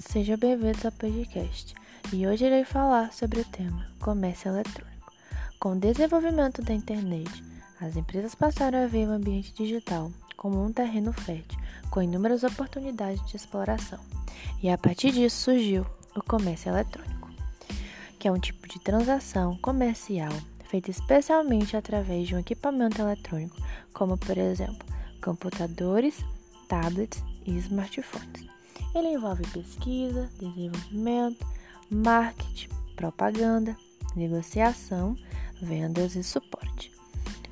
sejam bem-vindos ao podcast e hoje irei falar sobre o tema comércio eletrônico. Com o desenvolvimento da internet, as empresas passaram a ver o ambiente digital como um terreno fértil com inúmeras oportunidades de exploração, e a partir disso surgiu o comércio eletrônico, que é um tipo de transação comercial feita especialmente através de um equipamento eletrônico, como por exemplo computadores, tablets e smartphones. Ele envolve pesquisa, desenvolvimento, marketing, propaganda, negociação, vendas e suporte.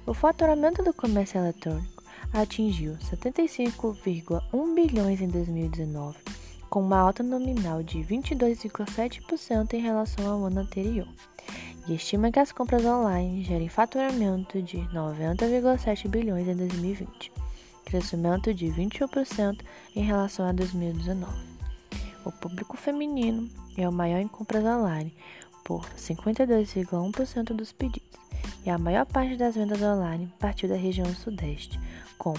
O faturamento do comércio eletrônico atingiu 75,1 bilhões em 2019, com uma alta nominal de 22,7% em relação ao ano anterior, e estima que as compras online gerem faturamento de 90,7 bilhões em 2020 crescimento de 21% em relação a 2019. O público feminino é o maior em compras online, por 52,1% dos pedidos, e a maior parte das vendas online partiu da região sudeste, com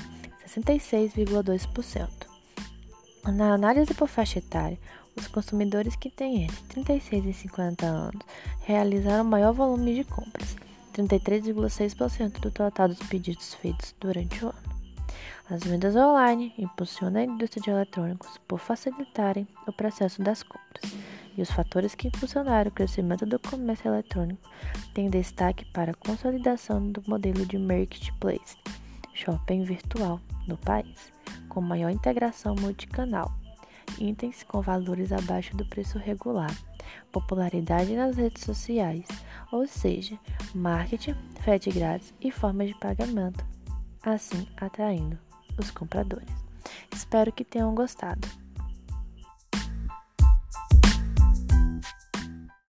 66,2%. Na análise por faixa etária, os consumidores que têm entre 36 e 50 anos realizaram o maior volume de compras, 33,6% do total dos pedidos feitos durante o ano. As vendas online impulsionam a indústria de eletrônicos por facilitarem o processo das compras, e os fatores que impulsionaram o crescimento do comércio eletrônico têm destaque para a consolidação do modelo de marketplace, shopping virtual, no país, com maior integração multicanal, itens com valores abaixo do preço regular, popularidade nas redes sociais, ou seja, marketing, frete grátis e formas de pagamento, assim atraindo os compradores. Espero que tenham gostado.